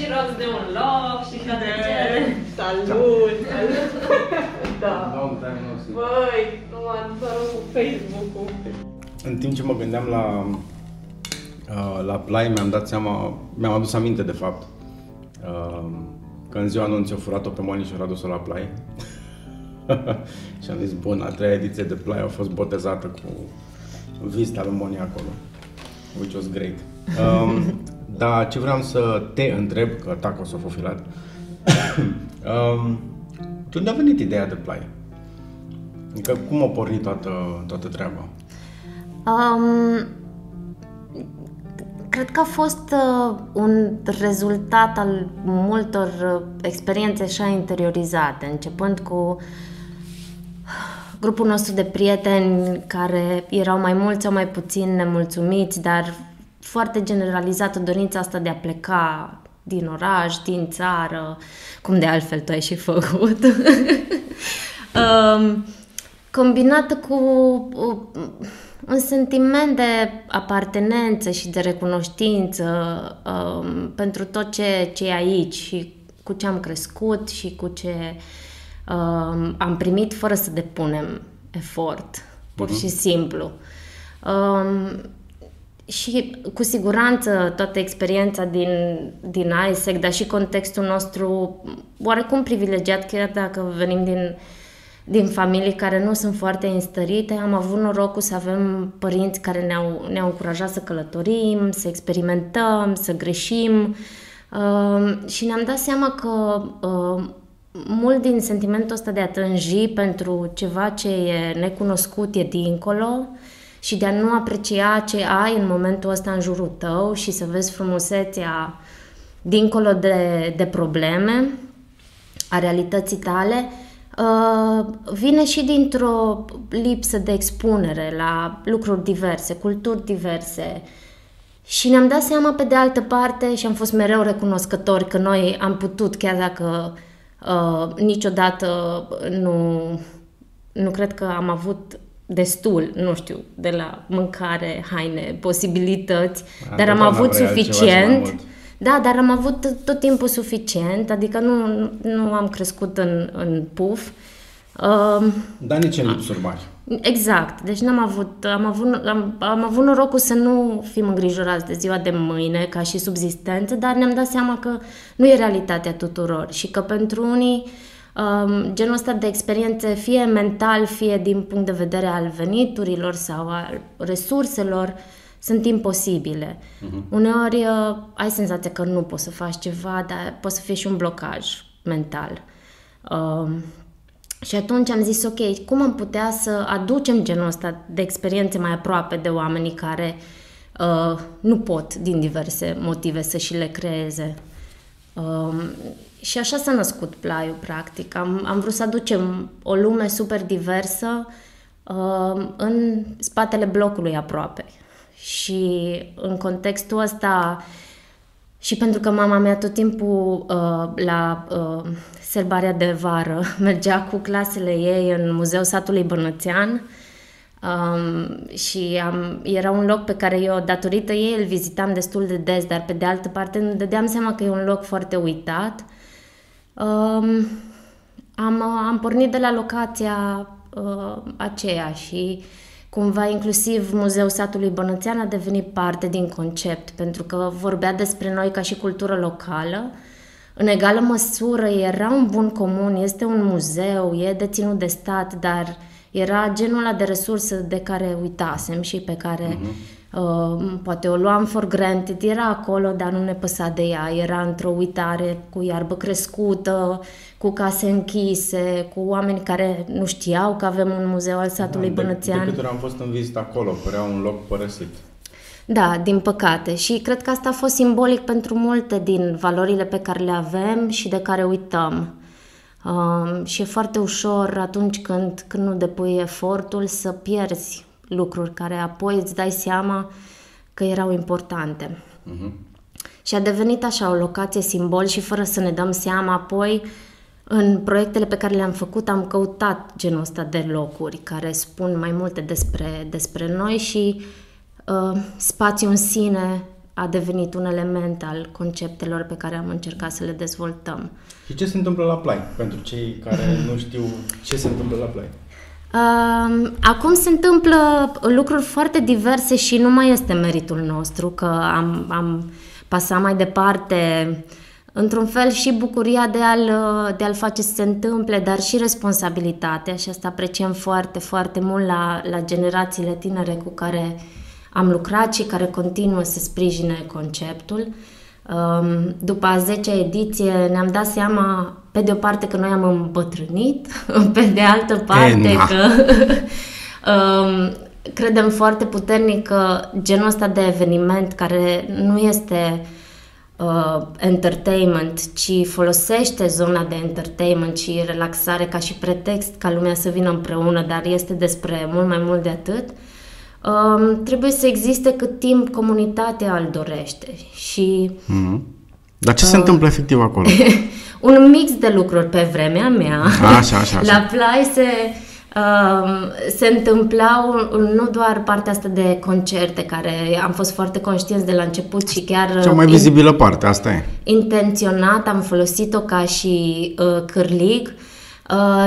și rost de un loc și toate cele. Salut! Salut! da. Long time no see. Băi, nu m-am doar cu Facebook-ul. În timp ce mă gândeam la, uh, la play, mi-am dat seama, mi-am adus aminte de fapt, uh, că în ziua anunții au furat-o pe Moni și au adus-o la play. și am zis, bun, a treia ediție de play a fost botezată cu vista lui Moni acolo, which was great. Um, dar ce vreau să te întreb, că tac o să o fofilat, um, de unde a venit ideea de play? Adică cum a pornit toată, toată treaba? Um, cred că a fost uh, un rezultat al multor uh, experiențe așa interiorizate, începând cu grupul nostru de prieteni care erau mai mulți sau mai puțin nemulțumiți, dar foarte generalizată dorința asta de a pleca din oraș, din țară, cum de altfel tu ai și făcut. um, combinată cu uh, un sentiment de apartenență și de recunoștință um, pentru tot ce, ce e aici și cu ce am crescut și cu ce um, am primit fără să depunem efort, pur uh-huh. și simplu. Um, și cu siguranță toată experiența din, din ISEC, dar și contextul nostru oarecum privilegiat, chiar dacă venim din, din familii care nu sunt foarte înstărite, am avut norocul să avem părinți care ne-au, ne-au încurajat să călătorim, să experimentăm, să greșim. Uh, și ne-am dat seama că uh, mult din sentimentul ăsta de a tânji pentru ceva ce e necunoscut, e dincolo, și de a nu aprecia ce ai în momentul ăsta în jurul tău și să vezi frumusețea dincolo de, de probleme, a realității tale, uh, vine și dintr-o lipsă de expunere la lucruri diverse, culturi diverse. Și ne-am dat seama pe de altă parte și am fost mereu recunoscători că noi am putut, chiar dacă uh, niciodată nu, nu cred că am avut destul, nu știu, de la mâncare, haine, posibilități, A, dar am avut suficient. Da, dar am avut tot timpul suficient, adică nu, nu am crescut în, în puf. Uh, dar nici în lipsuri mari. Exact, deci n-am avut, am avut, am, am avut norocul să nu fim îngrijorați de ziua de mâine ca și subzistență, dar ne-am dat seama că nu e realitatea tuturor și că pentru unii uh, um, genul ăsta de experiențe, fie mental, fie din punct de vedere al veniturilor sau al resurselor, sunt imposibile. Uh-huh. Uneori uh, ai senzația că nu poți să faci ceva, dar poate să fie și un blocaj mental. Um, și atunci am zis, ok, cum am putea să aducem genul ăsta de experiențe mai aproape de oamenii care uh, nu pot, din diverse motive, să și le creeze. Um, și așa s-a născut plaiul, practic. Am, am vrut să aducem o lume super diversă uh, în spatele blocului aproape. Și în contextul ăsta, și pentru că mama mea tot timpul uh, la uh, serbarea de vară mergea cu clasele ei în Muzeul Satului Bănățean, Um, și am, era un loc pe care eu, datorită ei, îl vizitam destul de des, dar pe de altă parte îmi dădeam seama că e un loc foarte uitat Um, am, am pornit de la locația uh, aceea și cumva inclusiv Muzeul Satului Bănățean a devenit parte din concept, pentru că vorbea despre noi ca și cultură locală. În egală măsură era un bun comun, este un muzeu, e deținut de stat, dar era genul ăla de resursă de care uitasem și pe care uh-huh Uh, poate o luam for granted, era acolo, dar nu ne păsa de ea, era într-o uitare cu iarbă crescută, cu case închise, cu oameni care nu știau că avem un muzeu al satului da, Bănățean. De, de câte ori am fost în vizită acolo, părea un loc părăsit. Da, din păcate. Și cred că asta a fost simbolic pentru multe din valorile pe care le avem și de care uităm. Uh, și e foarte ușor atunci când, când nu depui efortul să pierzi lucruri care apoi îți dai seama că erau importante. Uh-huh. Și a devenit așa o locație simbol și fără să ne dăm seama apoi în proiectele pe care le-am făcut am căutat genul ăsta de locuri care spun mai multe despre, despre noi și uh, spațiul în sine a devenit un element al conceptelor pe care am încercat să le dezvoltăm. Și ce se întâmplă la Play? Pentru cei care nu știu ce se întâmplă la Play. Um, acum se întâmplă lucruri foarte diverse și nu mai este meritul nostru că am, am pasat mai departe într-un fel și bucuria de a-l, de a-l face să se întâmple, dar și responsabilitatea și asta apreciem foarte, foarte mult la, la generațiile tinere cu care am lucrat și care continuă să sprijine conceptul. Um, după a 10 ediție ne-am dat seama, pe de o parte, că noi am îmbătrânit, pe de altă parte E, na. că um, credem foarte puternic că genul ăsta de eveniment care nu este uh, entertainment, ci folosește zona de entertainment și relaxare ca și pretext ca lumea să vină împreună, dar este despre mult mai mult de atât, um, trebuie să existe cât timp comunitatea îl dorește și Mhm. Dar ce se întâmplă efectiv acolo? un mix de lucruri pe vremea mea. Așa, așa, așa. La Play se, um, se întâmplau nu doar partea asta de concerte, care am fost foarte conștienți de la început și chiar Cea mai in- vizibilă parte, asta e. intenționat am folosit-o ca și uh, cârlig, uh,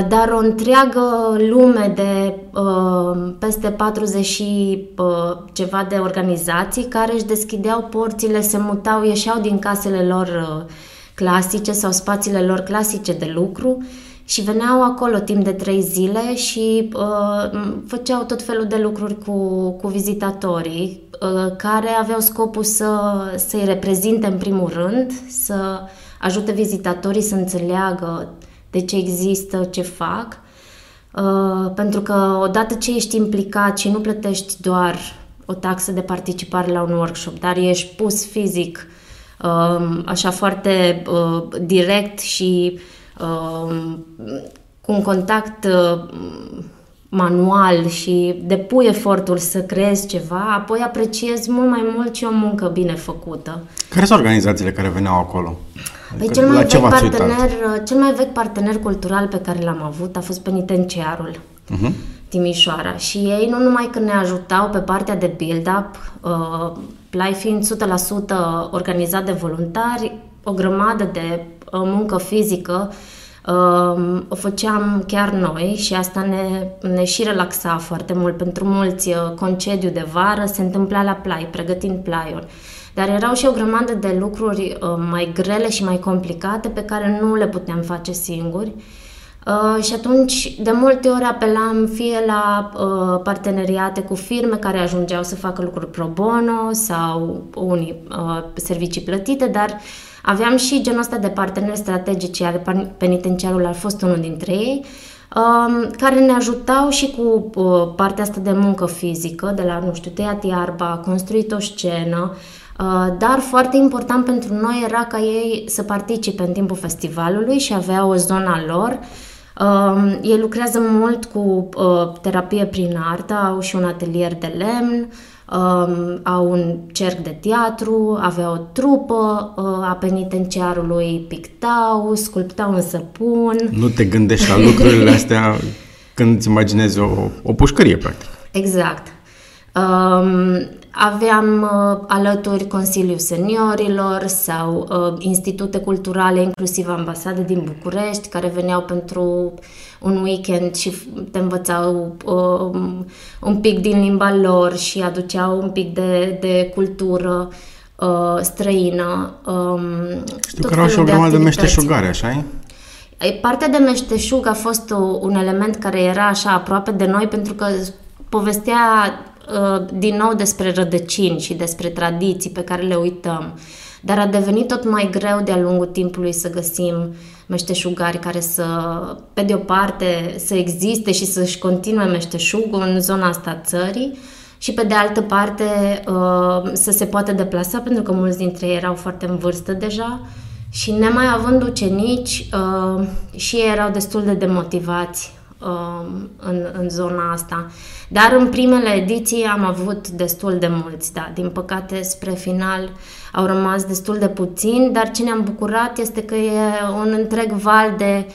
dar o întreagă lume de uh, peste 40 și uh, ceva de organizații care își deschideau porțile, se mutau, ieșeau din casele lor uh, clasice sau spațiile lor clasice de lucru și veneau acolo timp de trei zile și uh, făceau tot felul de lucruri cu, cu vizitatorii uh, care aveau scopul să, să-i reprezinte în primul rând, să ajute vizitatorii să înțeleagă de ce există, ce fac. Uh, pentru că odată ce ești implicat și nu plătești doar o taxă de participare la un workshop, dar ești pus fizic, uh, așa foarte uh, direct și uh, cu un contact uh, manual și depui efortul să creezi ceva, apoi apreciezi mult mai mult și o muncă bine făcută. Care sunt organizațiile care veneau acolo? Păi Adică cel mai, la ce vechi v-ați uitat? partener, cel mai vechi partener cultural pe care l-am avut a fost penitenciarul Mhm. Timișoara și ei nu numai că ne ajutau pe partea de build-up, uh, Play fiind 100% organizat de voluntari, o grămadă de uh, muncă fizică uh, o făceam chiar noi și asta ne, ne și relaxa foarte mult. Pentru mulți uh, concediu de vară se întâmpla la play, pregătind play-uri. Dar erau și o grămadă de lucruri uh, mai grele și mai complicate pe care nu le puteam face singuri. Uh, și atunci, de multe ori apelam fie la uh, parteneriate cu firme care ajungeau să facă lucruri pro bono sau unii uh, servicii plătite, dar aveam și genul ăsta de parteneri strategici, iar pan- penitenciarul a fost unul dintre ei, um, care ne ajutau și cu uh, partea asta de muncă fizică, de la, nu știu, tăiat iarba, construit o scenă, Uh, dar foarte important pentru noi era ca ei să participe în timpul festivalului și avea o zona lor. Uh, ei lucrează mult cu uh, terapie prin artă, au și un atelier de lemn, uh, au un cerc de teatru, aveau o trupă uh, a penitenciarului, pictau, sculptau în săpun. Nu te gândești la lucrurile astea când îți imaginezi o, o pușcărie, practic. Exact. Um, aveam uh, alături Consiliul Seniorilor sau uh, institute culturale, inclusiv ambasade din București, care veneau pentru un weekend și te învățau uh, un pic din limba lor și aduceau un pic de, de cultură uh, străină. Um, Știu tot că erau și o felul de grămadă de activități. meșteșugare, așa e? Ei, Partea de meșteșug a fost o, un element care era așa aproape de noi pentru că povestea uh, din nou despre rădăcini și despre tradiții pe care le uităm. Dar a devenit tot mai greu de-a lungul timpului să găsim meșteșugari care să, pe de o parte, să existe și să-și continue meșteșugul în zona asta a țării și pe de altă parte uh, să se poată deplasa pentru că mulți dintre ei erau foarte în vârstă deja și nemai având ucenici uh, și ei erau destul de demotivați uh, în, în zona asta. Dar în primele ediții am avut destul de mulți, da. Din păcate, spre final au rămas destul de puțini, dar ce ne-am bucurat este că e un întreg val de,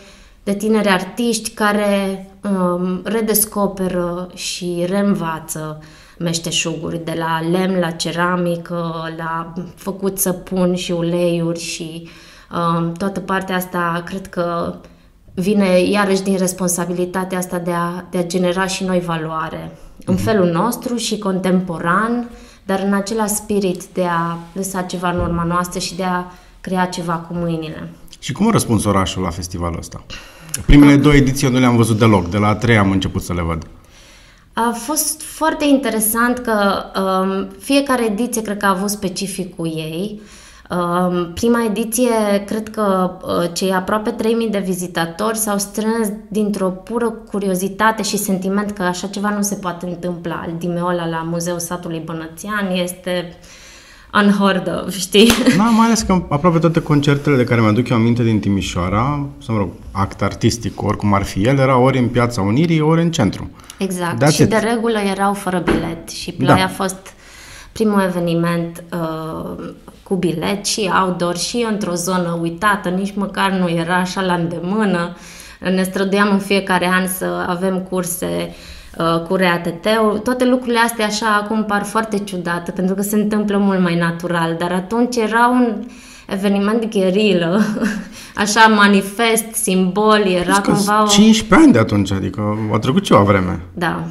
de tineri artiști care um, redescoperă și reînvață meșteșuguri, de la lemn la ceramică, la făcut săpun și uleiuri și um, toată partea asta cred că vine iarăși din responsabilitatea asta de a, de a genera și noi valoare în Mhm. felul nostru și contemporan, dar în același spirit de a lăsa ceva în urma noastră și de a crea ceva cu mâinile. Și cum a răspuns orașul la festivalul ăsta? Primele două ediții eu nu le-am văzut deloc, de la a treia am început să le văd. A fost foarte interesant că um, fiecare ediție cred că a avut specificul ei. Um, prima ediție, cred că uh, cei aproape 3000 de vizitatori s-au strâns dintr-o pură curiozitate și sentiment că așa ceva nu se poate întâmpla. Dimeola la Muzeul Satului Bănățean este unheard of, știi? Da, mai ales că aproape toate concertele de care mi-aduc eu aminte din Timișoara, sau mă rog, act artistic, oricum ar fi el, era ori în Piața Unirii, ori în centru. Exact. That's și it. de regulă erau fără bilet și Play Da. a fost primul eveniment uh, cu bilet și outdoor și într-o zonă uitată, nici măcar nu era așa la îndemână. Ne străduiam în fiecare an să avem curse uh, cu RATT-ul. Toate lucrurile astea așa acum par foarte ciudate pentru că se întâmplă mult mai natural, dar atunci era un eveniment gherilă, așa manifest, simbol, era Că cumva o... 15 ani de atunci, adică a trecut ceva vreme. Da.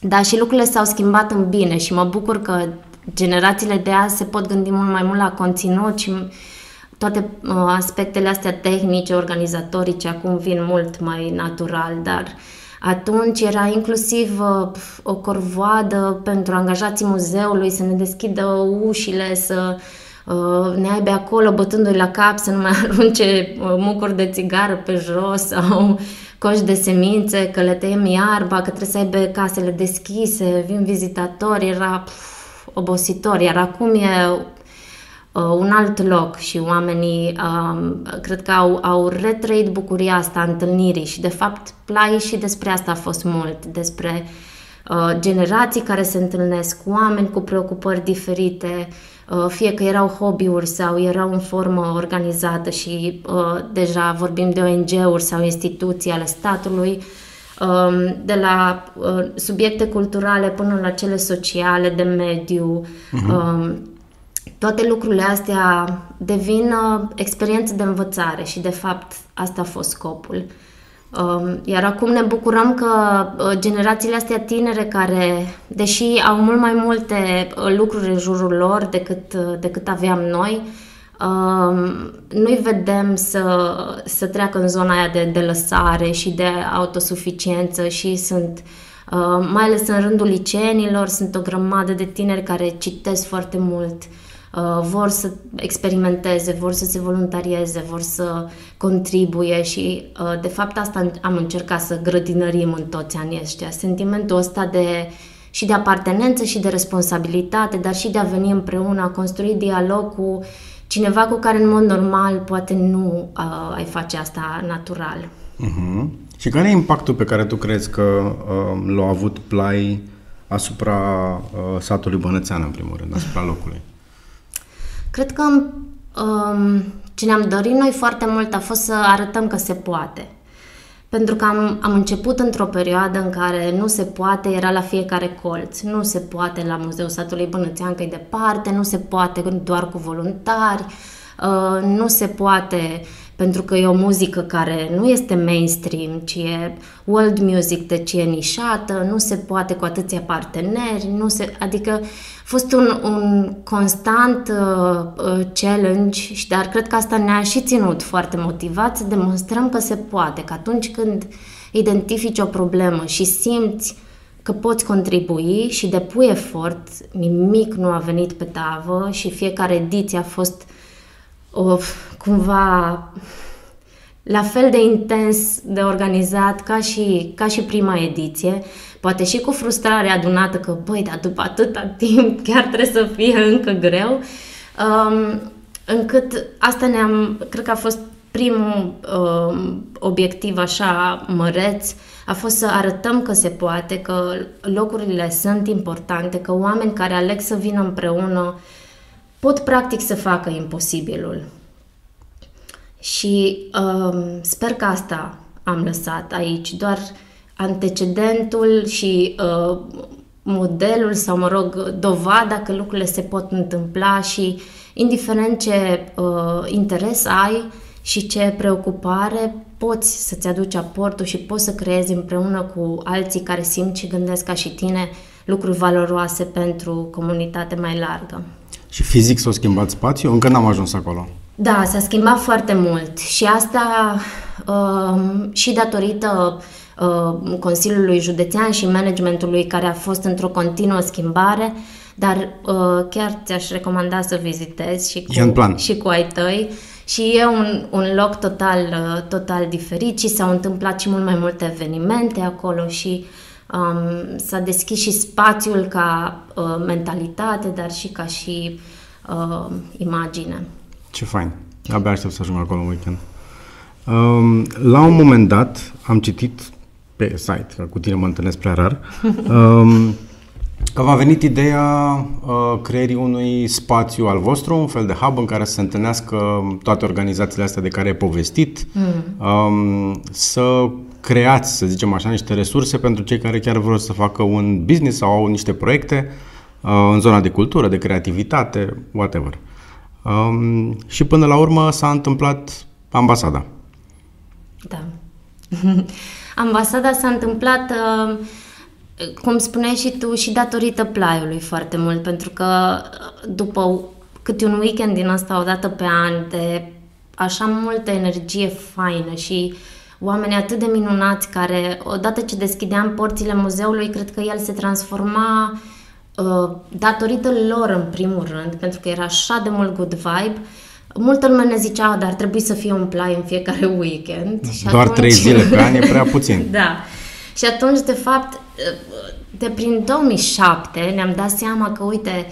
Da, și lucrurile s-au schimbat în bine și mă bucur că generațiile de azi se pot gândi mult mai mult la conținut și toate uh, aspectele astea tehnice, organizatorice, acum vin mult mai natural, dar atunci era inclusiv uh, o corvoadă pentru angajații muzeului să ne deschidă ușile, să uh, ne aibă acolo bătându-i la cap, să nu mai arunce uh, mucuri de țigară pe jos sau coși de semințe, că le tăiem iarba, că trebuie să aibă casele deschise, vin vizitatori, era pf, obositor, iar acum e uh, un alt loc și oamenii um, cred că au, au retrăit bucuria asta a întâlnirii și de fapt Play și despre asta a fost mult, despre uh, generații care se întâlnesc, oameni cu preocupări diferite, uh, fie că erau hobby-uri sau erau în formă organizată și uh, deja vorbim de ONG-uri sau instituții ale statului, um, de la uh, subiecte culturale până la cele sociale, de mediu, um, toate lucrurile astea devin uh, experiențe de învățare și, de fapt, asta a fost scopul. Um, iar acum ne bucurăm că uh, generațiile astea tinere care, deși au mult mai multe uh, lucruri în jurul lor decât, uh, decât aveam noi, um, nu-i vedem să, să treacă în zona aia de, de lăsare și de autosuficiență și sunt Uh, mai ales în rândul liceenilor, sunt o grămadă de tineri care citesc foarte mult, uh, vor să experimenteze, vor să se voluntarieze, vor să contribuie și uh, de fapt asta am încercat să grădinărim în toți anii ăștia. Sentimentul ăsta de și de apartenență și de responsabilitate, dar și de a veni împreună, a construi dialog cu cineva cu care în mod normal poate nu uh, ai face asta natural. Uh-huh. Și care e impactul pe care tu crezi că uh, l-a avut Play asupra uh, satului Bănățean, în primul rând, asupra locului? Cred că um, ce ne-am dorit noi foarte mult a fost să arătăm că se poate. Pentru că am, am început într-o perioadă în care nu se poate, era la fiecare colț. Nu se poate la Muzeul Satului Bănățean, că e departe, nu se poate doar cu voluntari, uh, nu se poate pentru că e o muzică care nu este mainstream, ci e world music, deci e nișată, nu se poate cu atâția parteneri, nu se, adică a fost un, un constant uh, uh, challenge, și dar cred că asta ne-a și ținut foarte motivat să demonstrăm că se poate, că atunci când identifici o problemă și simți că poți contribui și depui efort, nimic nu a venit pe tavă și fiecare ediție a fost o, cumva la fel de intens de organizat ca și, ca și prima ediție, poate și cu frustrare adunată că, băi, dar după atâta timp chiar trebuie să fie încă greu, um, încât asta ne-am, cred că a fost primul um, obiectiv așa măreț, a fost să arătăm că se poate, că locurile sunt importante, că oameni care aleg să vină împreună pot practic să facă imposibilul. Și um, sper că asta am lăsat aici, doar antecedentul și uh, modelul sau, mă rog, dovada că lucrurile se pot întâmpla și indiferent ce uh, interes ai și ce preocupare, poți să-ți aduci aportul și poți să creezi împreună cu alții care simt și gândesc ca și tine lucruri valoroase pentru comunitate mai largă. Și fizic s-a schimbat spațiul? Încă n-am ajuns acolo. Da, s-a schimbat foarte mult și asta uh, și datorită uh, Consiliului Județean și managementului care a fost într-o continuă schimbare, dar uh, chiar ți-aș recomanda să vizitezi și E în plan. cu, și cu ai tăi. Și e un, un loc total, uh, total diferit și s-au întâmplat și mult mai multe evenimente acolo și um, s-a deschis și spațiul ca uh, mentalitate, dar și ca și uh, imagine. Ce fain. Abia aștept să ajung acolo în weekend. Um, la un moment dat am citit pe site, că cu tine mă întâlnesc prea rar, um, că v-a venit ideea uh, creierii unui spațiu al vostru, un fel de hub în care să se întâlnească toate organizațiile astea de care ai povestit, mm. um, să creați, să zicem așa, niște resurse pentru cei care chiar vor să facă un business sau au niște proiecte uh, în zona de cultură, de creativitate, whatever. Um, și până la urmă s-a întâmplat ambasada. Da. Ambasada s-a întâmplat, uh, cum spuneai și tu, și datorită plaiului foarte mult, pentru că uh, după câte un weekend din asta o dată pe an de așa multă energie faină și oameni atât de minunați care, odată ce deschideam porțile muzeului, cred că el se transforma uh, datorită lor în primul rând, pentru că era așa de mult good vibe, Multă lume ne zicea, dar trebuie să fie un plai în fiecare weekend. Și Doar atunci... trei zile pe an e prea puțin. da. Și atunci, de fapt, de prin 2007 ne-am dat seama că, uite,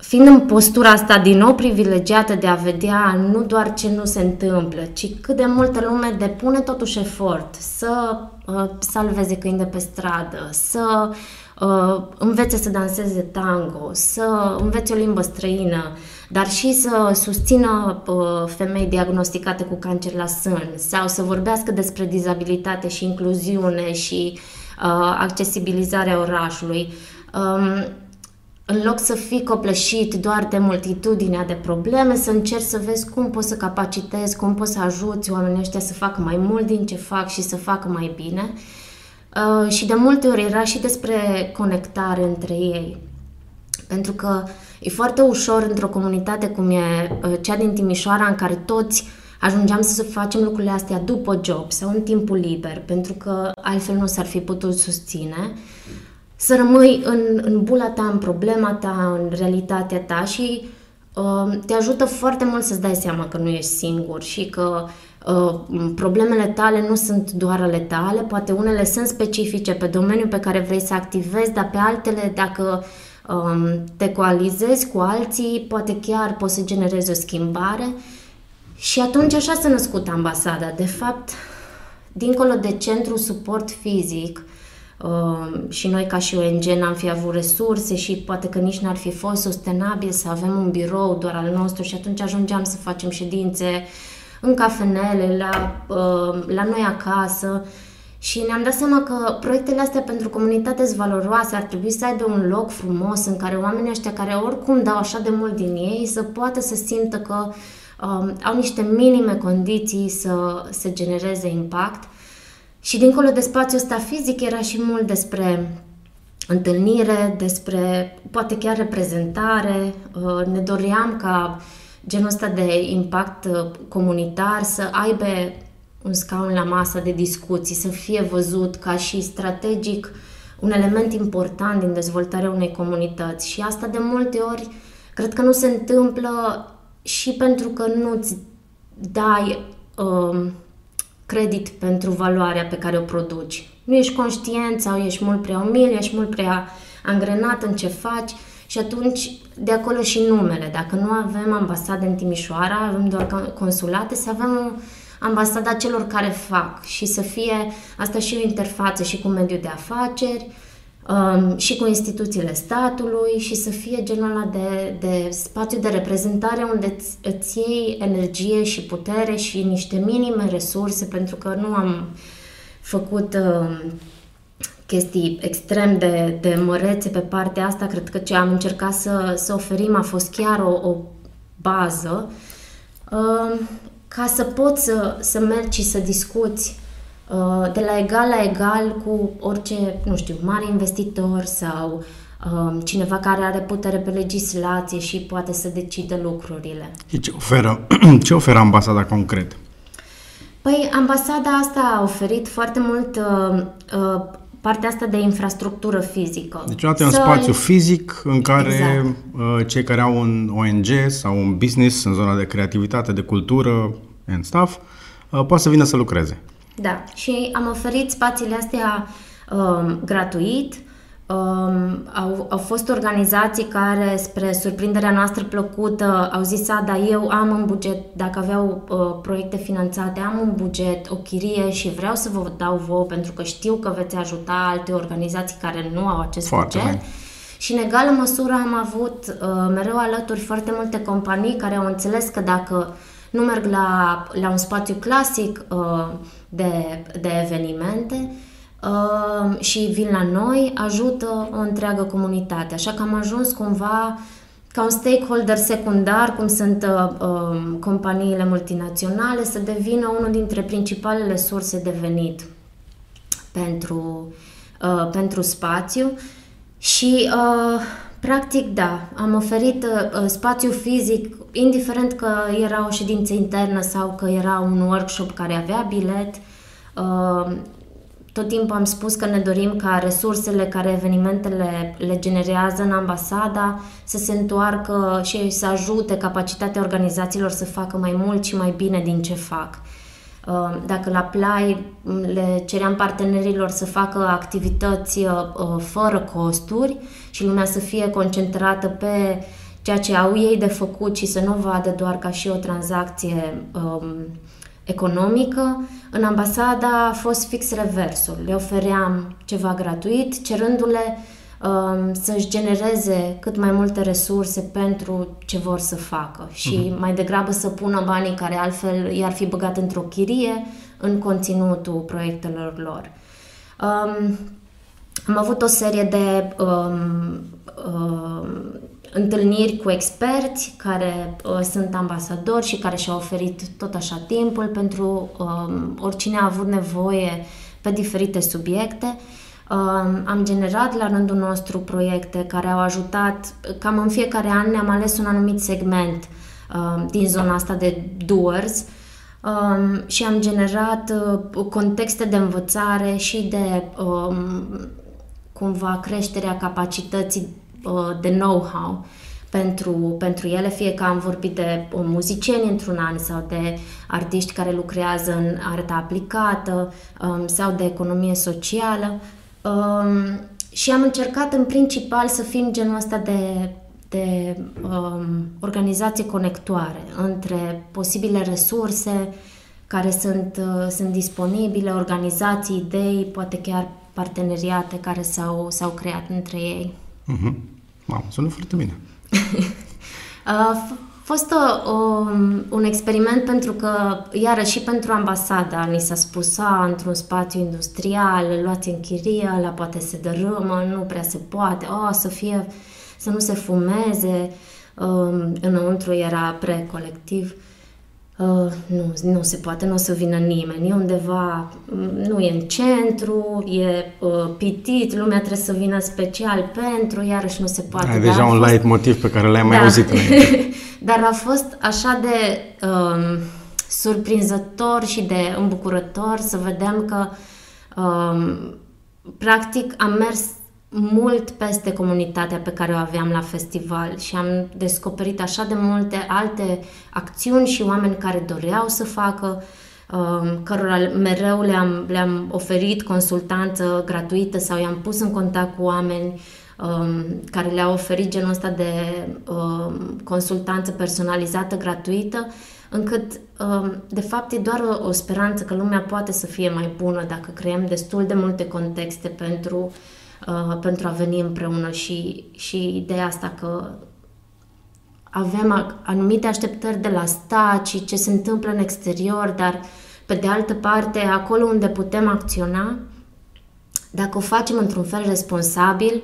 fiind în postura asta din nou privilegiată de a vedea nu doar ce nu se întâmplă, ci cât de multă lume depune totuși efort să uh, salveze câini de pe stradă, să uh, învețe să danseze tango, să învețe o limbă străină, dar și să susțină uh, femei diagnosticate cu cancer la sân sau să vorbească despre dizabilitate și incluziune și uh, accesibilizarea orașului. Um, în loc să fii copleșit doar de multitudinea de probleme, să încerci să vezi cum poți să capacitezi, cum poți să ajuți oamenii ăștia să facă mai mult din ce fac și să facă mai bine. Uh, și de multe ori era și despre conectare între ei. Pentru că e foarte ușor într-o comunitate cum e uh, cea din Timișoara, în care toți ajungeam să facem lucrurile astea după job sau în timpul liber, pentru că altfel nu s-ar fi putut susține, să rămâi în, în bula ta, în problema ta, în realitatea ta și uh, te ajută foarte mult să-ți dai seama că nu ești singur și că uh, problemele tale nu sunt doar ale tale, poate unele sunt specifice pe domeniul pe care vrei să activezi, dar pe altele, dacă um, te coalizezi cu alții, poate chiar poți să generezi o schimbare. Și atunci așa s-a născut ambasada. De fapt, dincolo de centru suport fizic, uh, și noi ca și ONG n-am fi avut resurse și poate că nici n-ar fi fost sustenabil să avem un birou doar al nostru și atunci ajungeam să facem ședințe în cafenele, la, uh, la noi acasă și ne-am dat seama că proiectele astea pentru comunitate sunt valoroase, ar trebui să aibă un loc frumos în care oamenii ăștia care oricum dau așa de mult din ei să poată să simtă că um, au niște minime condiții să, să genereze impact. Și dincolo de spațiul ăsta fizic era și mult despre întâlnire, despre poate chiar reprezentare. Uh, ne doream ca genul ăsta de impact uh, comunitar să aibă un scaun la masă de discuții, să fie văzut ca și strategic un element important din dezvoltarea unei comunități. Și asta de multe ori cred că nu se întâmplă și pentru că nu-ți dai um, credit pentru valoarea pe care o produci. Nu ești conștient sau ești mult prea umil, ești mult prea angrenat în ce faci și atunci de acolo și numele. Dacă nu avem ambasade în Timișoara, avem doar consulate, să avem o ambasada celor care fac și să fie asta și o interfață și cu mediul de afaceri um, și cu instituțiile statului și să fie genul ăla de, de spațiu de reprezentare unde îți, îți iei energie și putere și niște minime resurse pentru că nu am făcut uh, chestii extrem de, de mărețe pe partea asta. Cred că ce am încercat să, să oferim a fost chiar o, o bază uh, ca să poți să, să mergi și să discuți uh, de la egal la egal cu orice, nu știu, mare investitor sau uh, cineva care are putere pe legislație și poate să decide lucrurile. Și ce oferă, ce oferă ambasada concret? Păi, ambasada asta a oferit foarte mult uh, uh, partea asta de infrastructură fizică. Deci, odată un spațiu fizic în care exact. uh, cei care au un ONG sau un business în zona de creativitate, de cultură and stuff, uh, poate să vină să lucreze. Da, și am oferit spațiile astea uh, gratuit, Um, au, au fost organizații care, spre surprinderea noastră plăcută, au zis, a, da, eu am un buget, dacă aveau uh, proiecte finanțate, am un buget, o chirie și vreau să vă dau vouă pentru că știu că veți ajuta alte organizații care nu au acest foarte buget. Bine. Și în egală măsură am avut uh, mereu alături foarte multe companii care au înțeles că dacă nu merg la, la un spațiu clasic uh, de, de evenimente, uh, și vin la noi, ajută o întreagă comunitate. Așa că am ajuns cumva ca un stakeholder secundar, cum sunt uh, uh, companiile multinaționale, să devină unul dintre principalele surse de venit pentru, uh, pentru spațiu. Și, uh, practic, da, am oferit uh, spațiu fizic, indiferent că era o ședință internă sau că era un workshop care avea bilet, uh, tot timpul am spus că ne dorim ca resursele care evenimentele le generează în ambasada să se întoarcă și să ajute capacitatea organizațiilor să facă mai mult și mai bine din ce fac. Uh, dacă la Play le ceream partenerilor să facă activități uh, fără costuri și lumea să fie concentrată pe ceea ce au ei de făcut și să nu vadă doar ca și o tranzacție um, economică, în ambasada a fost fix reversul. Le ofeream ceva gratuit, cerându-le um, să-și genereze cât mai multe resurse pentru ce vor să facă și uh-huh. mai degrabă să pună banii care altfel i-ar fi băgat într-o chirie în conținutul proiectelor lor. Um, am avut o serie de um, um, întâlniri cu experți care uh, sunt ambasadori și care și-au oferit tot așa timpul pentru um, oricine a avut nevoie pe diferite subiecte. Um, am generat la rândul nostru proiecte care au ajutat, cam în fiecare an ne-am ales un anumit segment um, din zona asta de doers um, și am generat uh, contexte de învățare și de um, cumva creșterea capacității Uh, de know-how pentru, pentru ele, fie că am vorbit de muzicieni într-un an sau de artiști care lucrează în arta aplicată um, sau de economie socială. Um, și am încercat în principal să fim genul ăsta de, de um, organizație conectoare între posibile resurse care sunt, uh, sunt disponibile, organizații, idei, poate chiar parteneriate care s-au, s-au creat între ei. Mm-hmm. Mamă, sună foarte bine. A fost o, o, un experiment pentru că, iarăși și pentru ambasada, ni s-a spus, a, într-un spațiu industrial, luați în chirie, la poate se dărâmă, nu prea se poate, o, să fie, să nu se fumeze, um, înăuntru era pre-colectiv. Uh, Uh, nu, nu se poate, nu o să vină nimeni. E undeva, mm, nu e în centru, e uh, pitit, lumea trebuie să vină special pentru, iarăși nu se poate. Ai deja un fost... light motiv pe care l-ai da. mai auzit Dar a fost așa de um, surprinzător și de îmbucurător să vedem că um, practic am mers mult peste comunitatea pe care o aveam la festival și am descoperit așa de multe alte acțiuni și oameni care doreau să facă, um, cărora mereu le-am, le-am oferit consultanță gratuită sau i-am pus în contact cu oameni um, care le-au oferit genul ăsta de um, consultanță personalizată gratuită, încât de fapt e doar o, o speranță că lumea poate să fie mai bună dacă creăm destul de multe contexte pentru uh, uh, pentru a veni împreună și, și ideea asta că avem anumite așteptări de la stat și ce se întâmplă în exterior, dar pe de altă parte, acolo unde putem acționa, dacă o facem într-un fel responsabil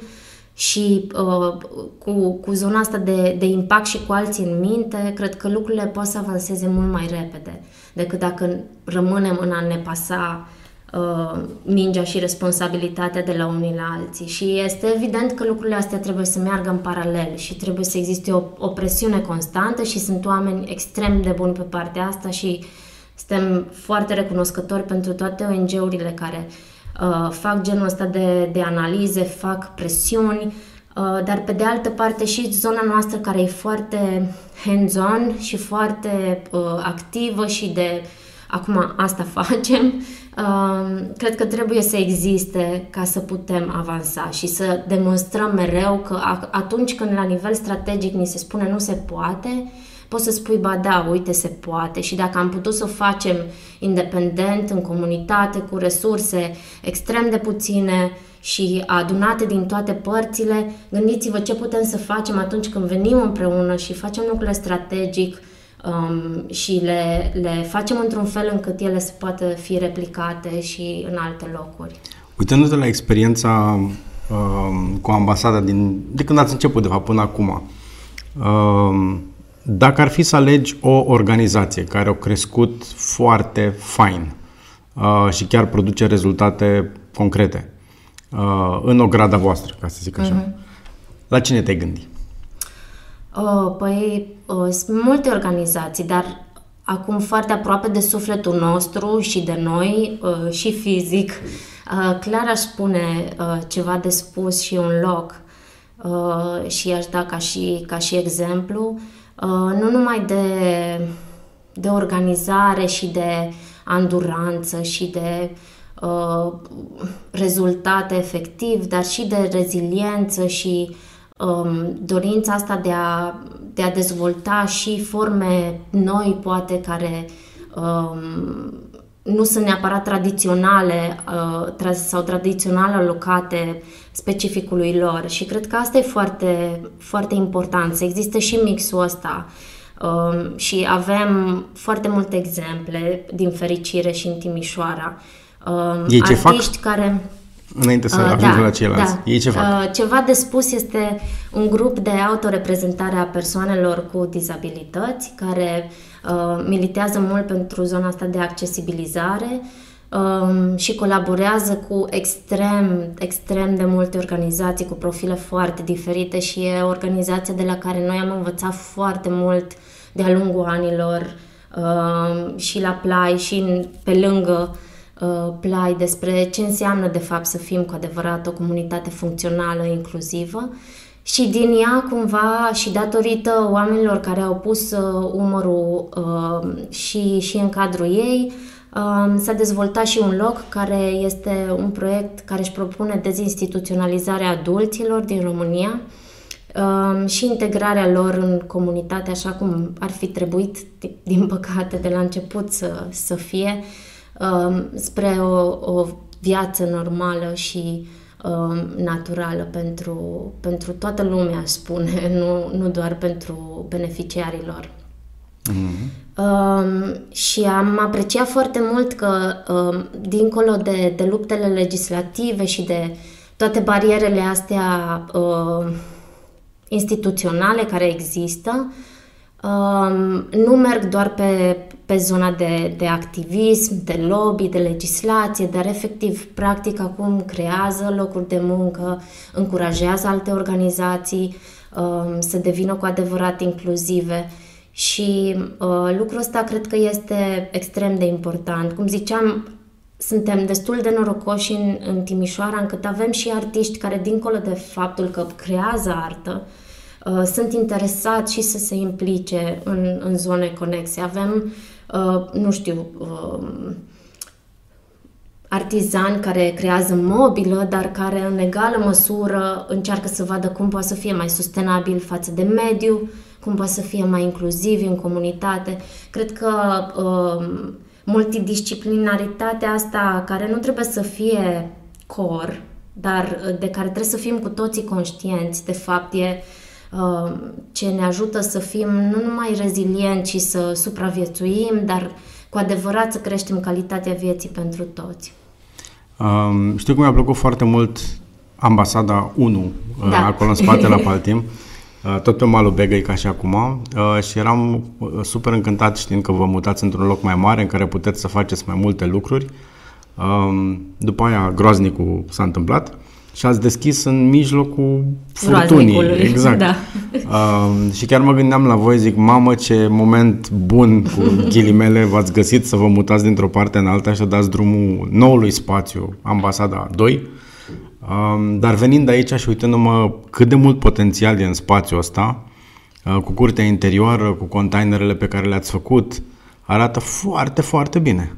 și uh, cu, cu zona asta de, de impact și cu alții în minte, cred că lucrurile pot să avanseze mult mai repede decât dacă rămânem în a ne pasa uh, mingea și responsabilitatea de la unii la alții. Și este evident că lucrurile astea trebuie să meargă în paralel și trebuie să existe o, o presiune constantă și sunt oameni extrem de buni pe partea asta și suntem foarte recunoscători pentru toate ONG-urile care uh, fac genul ăsta de, de analize, fac presiuni, uh, dar pe de altă parte și zona noastră care e foarte hands-on și foarte uh, activă și de acum asta facem, cred că trebuie să existe ca să putem avansa și să demonstrăm mereu că atunci când la nivel strategic ni se spune nu se poate, poți să spui, ba da, uite, se poate. Și dacă am putut să o facem independent, în comunitate, cu resurse extrem de puține și adunate din toate părțile, gândiți-vă ce putem să facem atunci când venim împreună și facem lucrurile strategic, um, și le, le facem într-un fel încât ele să poată fi replicate și în alte locuri. Uitându-te la experiența um, cu ambasada din, de când ați început, de fapt, până acum, um, dacă ar fi să alegi o organizație care a crescut foarte fain uh, și chiar produce rezultate concrete uh, în o grada voastră, ca să zic așa, uh-huh. la cine te gândi? Uh, păi, uh, sunt multe organizații, dar acum foarte aproape de sufletul nostru și de noi, uh, și fizic, uh, clar aș spune uh, ceva de spus și un loc. Uh, și aș da ca și, ca și exemplu, uh, nu numai de, de organizare și de anduranță și de uh, rezultate efectiv, dar și de reziliență și um, dorința asta de a, de a dezvolta și forme noi, poate, care um, nu sunt neapărat tradiționale uh, sau tradițional alocate specificului lor și cred că asta e foarte, foarte important, să existe și mixul ăsta um, și avem foarte multe exemple din fericire și în Timișoara. Um, Ei ce artiști fac? care Înainte să uh, ajungem da, la ceilalți. Da. Ei ce fac? Uh, ceva de spus este un grup de autoreprezentare a persoanelor cu dizabilități care uh, militează mult pentru zona asta de accesibilizare um, și colaborează cu extrem, extrem de multe organizații cu profile foarte diferite și e o organizație de la care noi am învățat foarte mult de-a lungul anilor uh, și la Play și pe lângă Uh, plai despre ce înseamnă de fapt să fim cu adevărat o comunitate funcțională, inclusivă și din ea cumva și datorită oamenilor care au pus uh, umărul uh, și, și în cadrul ei, uh, s-a dezvoltat și un loc care este un proiect care își propune dezinstituționalizarea adulților din România uh, și integrarea lor în comunitate așa cum ar fi trebuit, din păcate, de la început să, să fie. Uh, Um, spre o, o viață normală și um, naturală pentru, pentru toată lumea, spune, nu, nu doar pentru beneficiarilor. Mm-hmm. Um, și am apreciat foarte mult că, um, dincolo de, de luptele legislative și de toate barierele astea uh, instituționale care există, um, nu merg doar pe pe zona de, de activism, de lobby, de legislație, dar efectiv, practic, acum creează locuri de muncă, încurajează alte organizații um, să devină cu adevărat inclusive și uh, lucrul ăsta cred că este extrem de important. Cum ziceam, suntem destul de norocoși în, în Timișoara încât avem și artiști care, dincolo de faptul că creează artă, uh, sunt interesați și să se implice în, în zone conexe. Avem Uh, nu știu, uh, artizani care creează mobilă, dar care în egală măsură încearcă să vadă cum poate să fie mai sustenabil față de mediu, cum poate să fie mai inclusivi în comunitate. Cred că uh, multidisciplinaritatea asta, care nu trebuie să fie cor, dar uh, de care trebuie să fim cu toții conștienți, de fapt, e uh, Uh, ce ne ajută să fim nu numai rezilienți și să supraviețuim, dar cu adevărat să creștem calitatea vieții pentru toți. Um, știu că mi-a plăcut foarte mult ambasada 1, Da. da. acolo în spate la Paltim, uh, tot pe malul Begăi ca și acum uh, și eram uh, super încântat știind că vă mutați într-un loc mai mare în care puteți să faceți mai multe lucruri. Um, după aia groaznicul s-a întâmplat și ați deschis în mijlocul furtunii. Groaznicului, Exact. da. Um, și chiar mă gândeam la voi, zic, mamă, ce moment bun cu ghilimele v-ați găsit să vă mutați dintr-o parte în alta și să dați drumul noului spațiu, ambasada 2. Um, dar venind aici și uitându-mă cât de mult potențial e în spațiul ăsta, uh, cu curtea interioară, cu containerele pe care le-ați făcut, arată foarte, foarte bine.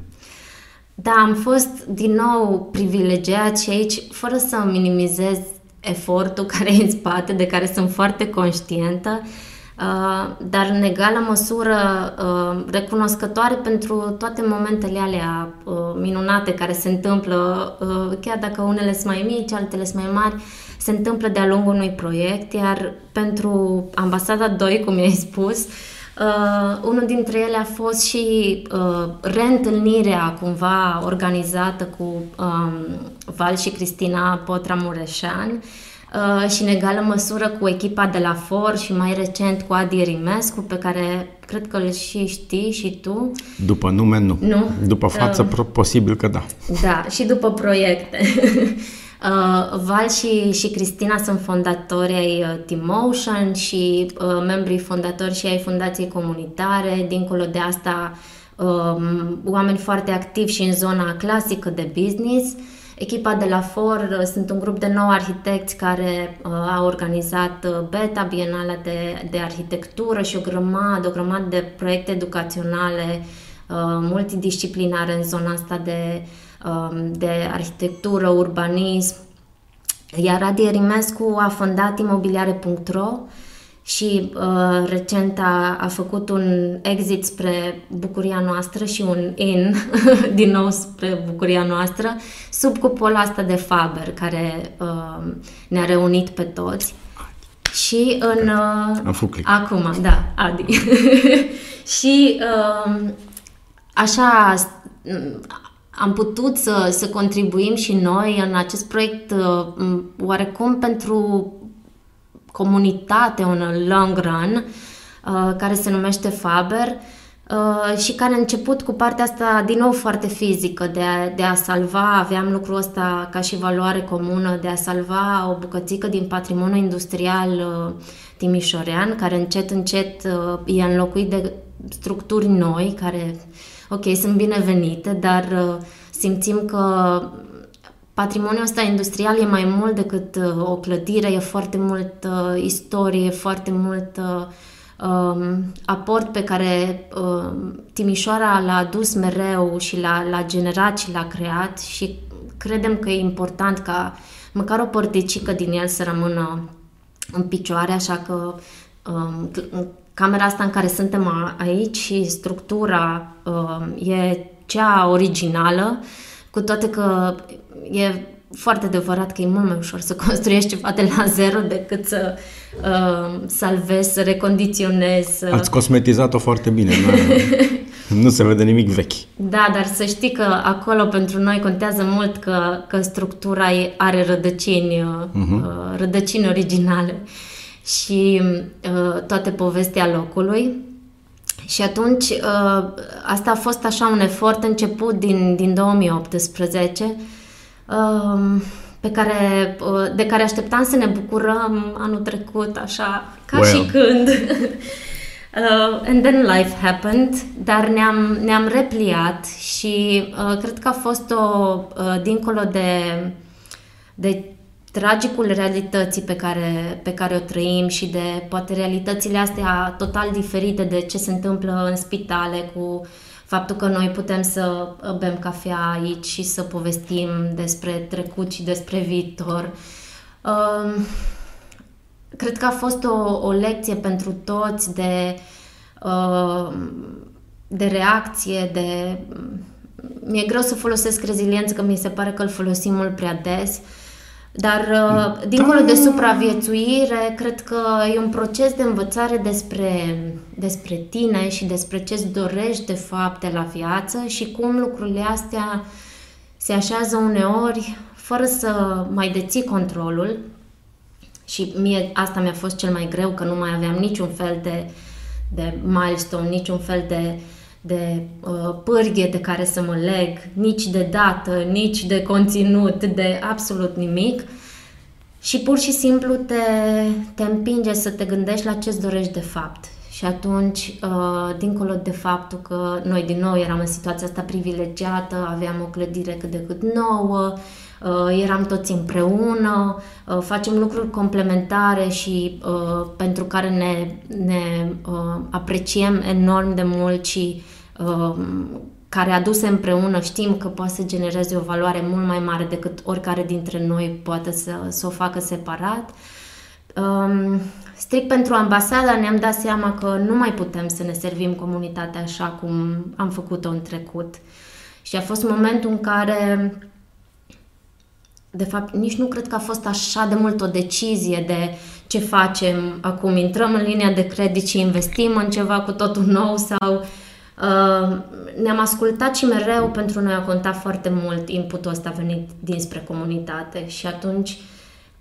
Da, am fost din nou privilegiat și aici, fără să minimizez efortul care e în spate, de care sunt foarte conștientă, uh, dar în egală măsură uh, recunoscătoare pentru toate momentele alea uh, minunate care se întâmplă, uh, chiar dacă unele sunt mai mici, altele sunt mai mari, se întâmplă de-a lungul unui proiect, iar pentru Ambasada 2, cum i-ai spus, Uh, unul dintre ele a fost și uh, reîntâlnirea cumva organizată cu um, Val și Cristina Potra Mureșan uh, și în egală măsură cu echipa de la FOR și mai recent cu Adi Rimescu, pe care cred că îl și știi și tu. După nume, nu. Nu? După față, Um. pro- posibil că da. Da, și după proiecte. Uh, Val și, și Cristina sunt fondatori ai uh, T-Motion și uh, membrii fondatori și ai Fundației Comunitare. Dincolo de asta, um, oameni foarte activi și în zona clasică de business. Echipa de la FOR uh, sunt un grup de nou arhitecți care uh, a organizat uh, Beta, Bienala de, de Arhitectură și o grămadă, o grămadă de proiecte educaționale uh, multidisciplinare în zona asta de, um, de arhitectură, urbanism. Iar Adi Erimescu a fondat imobiliare.ro și uh, recent a, a făcut un exit spre bucuria noastră și un in din nou spre bucuria noastră sub cupola asta de Faber care uh, ne-a reunit pe toți. Și în... Uh, În Fuclic. Acum, da, Adi. și uh, așa m, am putut să, să contribuim și noi în acest proiect uh, m, oarecum pentru comunitate în long run, uh, care se numește Faber uh, și care a început cu partea asta din nou foarte fizică, de a, de a salva, aveam lucrul ăsta ca și valoare comună, de a salva o bucățică din patrimoniul industrial uh, timișorean, care încet, încet uh, e înlocuit de structuri noi, care, ok, sunt binevenite, dar uh, simțim că patrimoniul ăsta industrial e mai mult decât uh, o clădire, e foarte mult uh, istorie, e foarte mult uh, um, aport pe care uh, Timișoara l-a adus mereu și l-a, l-a generat și l-a creat și credem că e important ca măcar o părticică din el să rămână în picioare, așa că um, cl- camera asta în care suntem a- aici și structura um, e cea originală, cu toate că e foarte adevărat că e mult mai ușor să construiești ceva de la zero decât să uh, salvezi, să recondiționezi. Să... Ați cosmetizat-o foarte bine, nu, nu se vede nimic vechi. Da, dar să știi că acolo pentru noi contează mult că, că structura e- are rădăcini, uh-huh. rădăcini originale și uh, toate povestea locului. Și atunci, uh, asta a fost așa un efort început din, din 2018, uh, pe care, uh, de care așteptam să ne bucurăm anul trecut, așa, ca Well. și când. Uh, and then life happened, dar ne-am, ne-am repliat și uh, cred că a fost o, uh, dincolo de, de tragicul realității pe care, pe care o trăim și de poate realitățile astea total diferite de ce se întâmplă în spitale cu faptul că noi putem să bem cafea aici și să povestim despre trecut și despre viitor. Uh, cred că a fost o, o lecție pentru toți de, uh, de reacție, de... Mi-e greu să folosesc reziliență, că mi se pare că îl folosim mult prea des, dar uh, dincolo de supraviețuire, cred că e un proces de învățare despre, despre tine și despre ce-ți dorești de fapt de la viață și cum lucrurile astea se așează uneori fără să mai deții controlul. Și mie asta mi-a fost cel mai greu, că nu mai aveam niciun fel de, de milestone, niciun fel de, de uh, pârghie de care să mă leg, nici de dată, nici de conținut, de absolut nimic. Și pur și simplu te, te împinge să te gândești la ce-ți dorești de fapt. Și atunci, uh, dincolo de faptul că noi din nou eram în situația asta privilegiată, aveam o clădire cât de cât nouă, uh, eram toți împreună, uh, facem lucruri complementare și pentru care ne, ne apreciem enorm de mult și care aduse împreună știm că poate să genereze o valoare mult mai mare decât oricare dintre noi poate să, să o facă separat. Um, strict pentru ambasada ne-am dat seama că nu mai putem să ne servim comunitatea așa cum am făcut-o în trecut. Și a fost momentul în care, de fapt, nici nu cred că a fost așa de mult o decizie de ce facem acum, intrăm în linia de credit și investim în ceva cu totul nou sau uh, ne-am ascultat și mereu pentru noi a contat foarte mult inputul ăsta venit dinspre comunitate și atunci uh,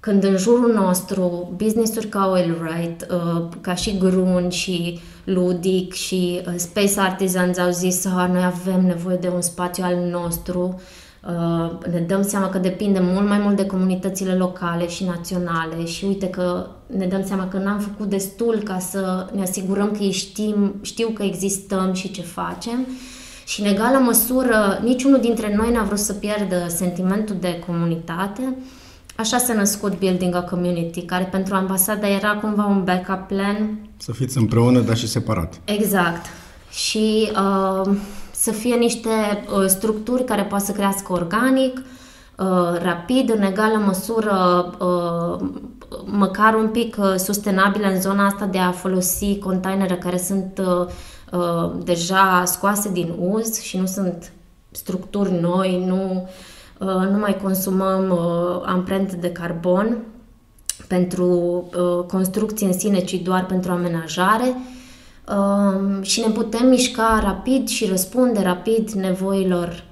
când în jurul nostru business-uri ca Oil Right, uh, ca și Grun și Ludic și uh, Space Artisans au zis că noi avem nevoie de un spațiu al nostru, uh, ne dăm seama că depinde mult mai mult de comunitățile locale și naționale și uite că ne dăm seama că n-am făcut destul ca să ne asigurăm că ei știm, știu că existăm și ce facem. Și în egală măsură, niciunul dintre noi n-a vrut să pierdă sentimentul de comunitate, Așa s-a născut Building a Community, care pentru ambasada era cumva un backup plan. Să fiți împreună, dar și separat. Exact. Și uh, să fie niște uh, structuri care poate să crească organic, uh, rapid, în egală măsură, uh, măcar un pic uh, sustenabilă în zona asta de a folosi containere care sunt uh, uh, deja scoase din uz și nu sunt structuri noi, nu uh, Uh, nu mai consumăm uh, amprente de carbon pentru uh, construcție în sine, ci doar pentru amenajare. um, și ne putem mișca rapid și răspunde rapid nevoilor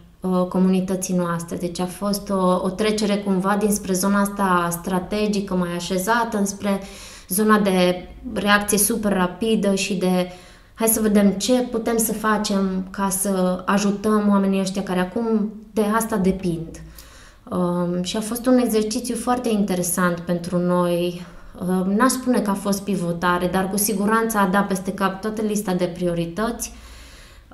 comunității noastre. Deci a fost o, o trecere cumva dinspre zona asta strategică mai așezată, înspre zona de reacție super rapidă și de hai să vedem ce putem să facem ca să ajutăm oamenii ăștia care acum de asta depind. Um, și a fost un exercițiu foarte interesant pentru noi. Um, n-aș spune că a fost pivotare, dar cu siguranță a dat peste cap toată lista de priorități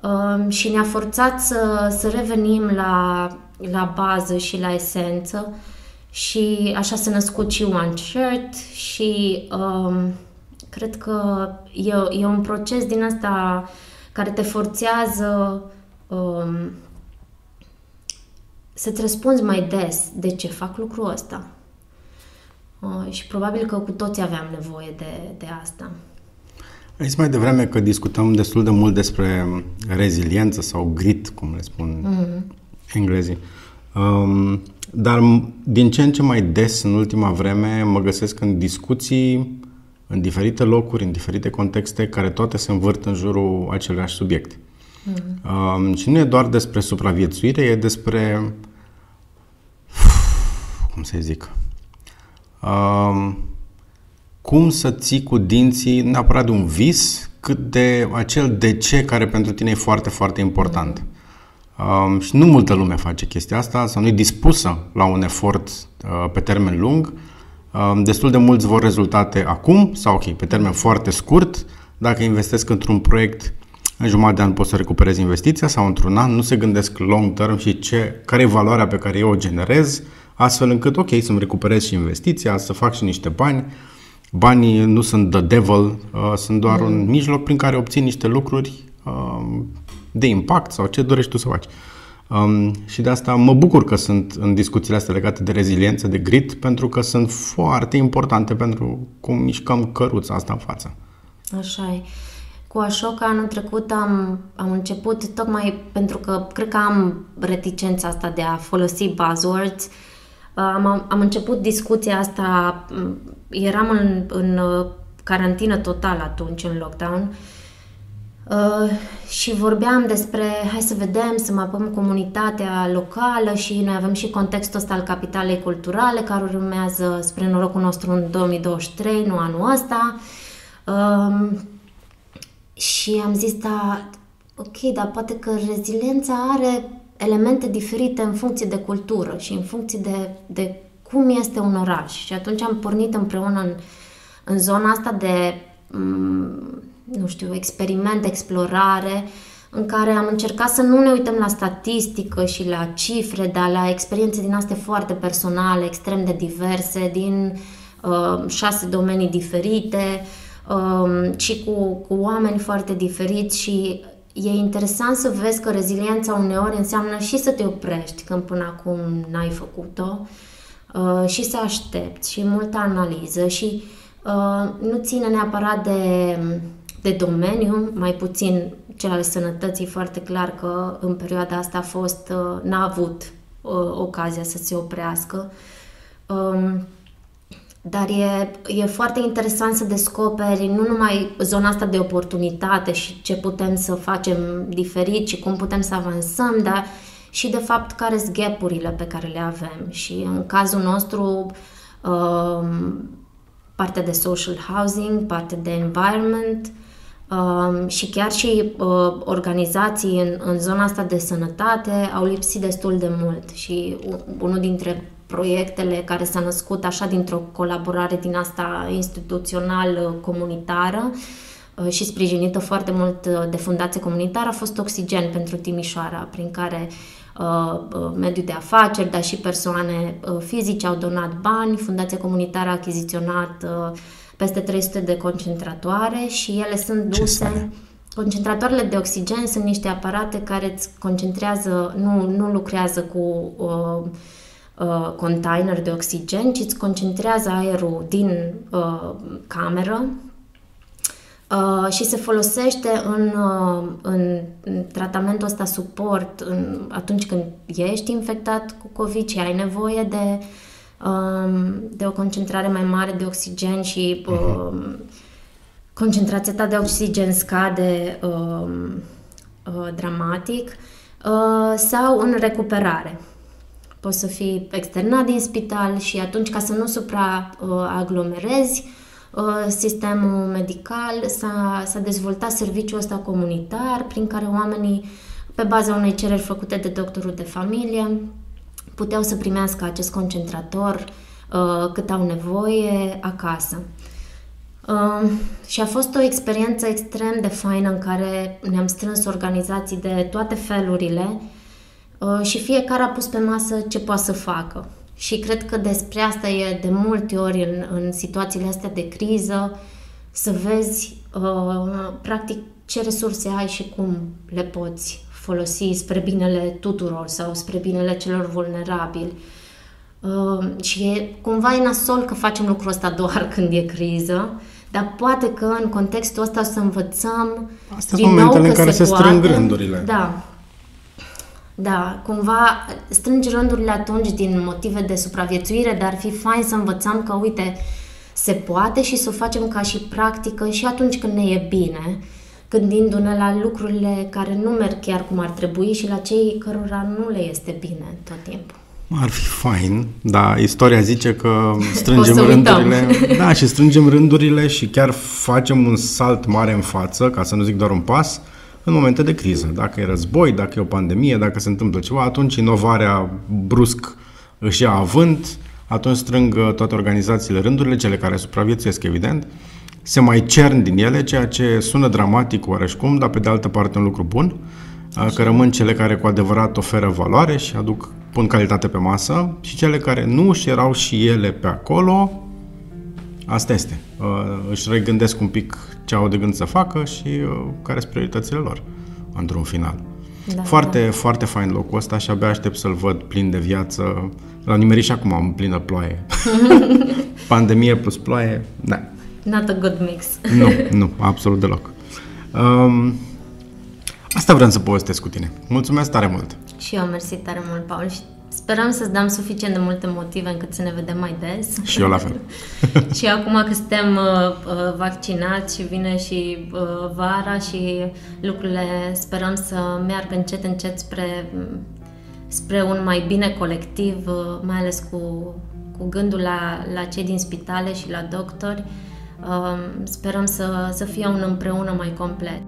um, și ne-a forțat să, să revenim la, la bază și la esență și așa s-a născut și One Shirt și um, cred că e, e un proces din asta care te forțează um, să-ți răspunzi mai des de ce fac lucrul ăsta. Uh, și probabil că cu toți aveam nevoie de, de asta. Ai zis mai devreme că discutăm destul de mult despre reziliență sau grit, cum le spun mm-hmm. englezii. Um, dar din ce în ce mai des în ultima vreme mă găsesc în discuții în diferite locuri, în diferite contexte, care toate se învârt în jurul același subiect. Mm-hmm. Um, și nu e doar despre supraviețuire, e despre cum să zic, um, cum să ții cu dinții neapărat de un vis, cât de acel de ce care pentru tine e foarte, foarte important. Um, și nu multă lume face chestia asta sau nu e dispusă la un efort uh, pe termen lung. Um, destul de mulți vor rezultate acum sau ok, pe termen foarte scurt. Dacă investesc într-un proiect, în jumătate de an poți să recuperezi investiția sau într-un an, nu se gândesc long term și ce, care e valoarea pe care eu o generez, astfel încât, ok, să-mi recuperez și investiția, să fac și niște bani. Banii nu sunt the devil, uh, sunt doar mm. un mijloc prin care obții niște lucruri uh, de impact sau ce dorești tu să faci. Um, și de asta mă bucur că sunt în discuțiile astea legate de reziliență, de grit, pentru că sunt foarte importante pentru cum mișcăm căruța asta în față. Așa e. Cu Ashoka anul trecut am, am început tocmai pentru că cred că am reticența asta de a folosi buzzwords. Am, am început discuția asta, eram în, în uh, carantină totală atunci, în lockdown, Uh, și vorbeam despre, hai să vedem, să mapăm comunitatea locală și noi avem și contextul ăsta al capitalei culturale care urmează spre norocul nostru în 2023, nu anul ăsta. Uh, și am zis, da, ok, dar poate că reziliența are elemente diferite în funcție de cultură și în funcție de, de cum este un oraș. Și atunci am pornit împreună în, în zona asta de, mm, nu știu, experiment, explorare, în care am încercat să nu ne uităm la statistică și la cifre, dar la experiențe din astea foarte personale, extrem de diverse, din uh, șase domenii diferite uh, și cu, cu oameni foarte diferiți și e interesant să vezi că reziliența uneori înseamnă și să te oprești când până acum n-ai făcut-o uh, și să aștepți și multă analiză și uh, nu ține neapărat de, de domeniu, mai puțin cel al sănătății, foarte clar că în perioada asta a fost, uh, n-a avut uh, ocazia să se oprească. Uh, dar e, e foarte interesant să descoperi nu numai zona asta de oportunitate și ce putem să facem diferit și cum putem să avansăm, dar și de fapt care sunt gap-urile pe care le avem. Și în cazul nostru, um, partea de social housing, partea de environment um, și chiar și uh, organizații în, în zona asta de sănătate au lipsit destul de mult. Și unul dintre proiectele care s-a născut așa dintr-o colaborare din asta instituțional-comunitară uh, și sprijinită foarte mult uh, de fundație comunitară a fost Oxigen pentru Timișoara, prin care uh, mediul de afaceri, dar și persoane fizice au donat bani, fundația comunitară a achiziționat peste 300 de concentratoare și ele sunt duse... Concentratoarele de oxigen sunt niște aparate care îți concentrează, nu, nu lucrează cu uh, uh, container de oxigen, ci îți concentrează aerul din uh, cameră uh, și se folosește în, uh, în, în tratamentul ăsta suport în, atunci când ești infectat cu COVID și ai nevoie de, uh, de o concentrare mai mare de oxigen și uh, concentrația ta de oxigen scade uh, uh, dramatic uh, sau în recuperare poți să fii externat din spital și atunci ca să nu supraaglomerezi uh, sistemul medical, s-a, s-a dezvoltat serviciul ăsta comunitar prin care oamenii, pe baza unei cereri făcute de doctorul de familie, puteau să primească acest concentrator uh, cât au nevoie acasă. Uh, și a fost o experiență extrem de faină în care ne-am strâns organizații de toate felurile Uh, și fiecare a pus pe masă ce poate să facă. Și cred că despre asta e de multe ori în, în situațiile astea de criză, să vezi uh, practic ce resurse ai și cum le poți folosi spre binele tuturor sau spre binele celor vulnerabili. Uh, și e, cumva e nasol că facem lucrul ăsta doar când e criză, dar poate că în contextul ăsta să învățăm Astea din momentele nou că în care se, se strâng poate. rândurile. Da, da, cumva strângi rândurile atunci din motive de supraviețuire, dar ar fi fain să învățăm că, uite, se poate și să o facem ca și practică și atunci când ne e bine, gândindu-ne la lucrurile care nu merg chiar cum ar trebui și la cei cărora nu le este bine tot timpul. Ar fi fain, dar istoria zice că strângem rândurile. Da, și strângem rândurile și chiar facem un salt mare în față, ca să nu zic doar un pas, în momente de criză. Dacă e război, dacă e o pandemie, dacă se întâmplă ceva, atunci inovarea brusc își ia avânt, atunci strâng uh, toate organizațiile rândurile, cele care supraviețuiesc, evident, se mai cern din ele, ceea ce sună dramatic oareșcum, dar pe de altă parte un lucru bun, uh, că rămân cele care cu adevărat oferă valoare și aduc, pun calitate pe masă și cele care nu și erau și ele pe acolo, asta este. Uh, își regândesc un pic ce au de gând să facă și uh, care sunt prioritățile lor, într-un final. Da, foarte, da. foarte fain locul ăsta și abia aștept să-l văd plin de viață. L-am nimerit și acum în plină ploaie. Pandemie plus ploaie, da. Not a good mix. nu, nu, absolut deloc. Um, asta vreau să povestesc cu tine. Mulțumesc tare mult! Și eu mersi tare mult, Paul, și Sperăm să-ți dăm suficient de multe motive încât să ne vedem mai des. Și eu la fel. și acum că suntem uh, uh, vaccinați și vine și uh, vara și lucrurile sperăm să meargă încet, încet spre, spre un mai bine colectiv, uh, mai ales cu, cu gândul la, la cei din spitale și la doctori. Uh, sperăm să, să fie un împreună mai complet.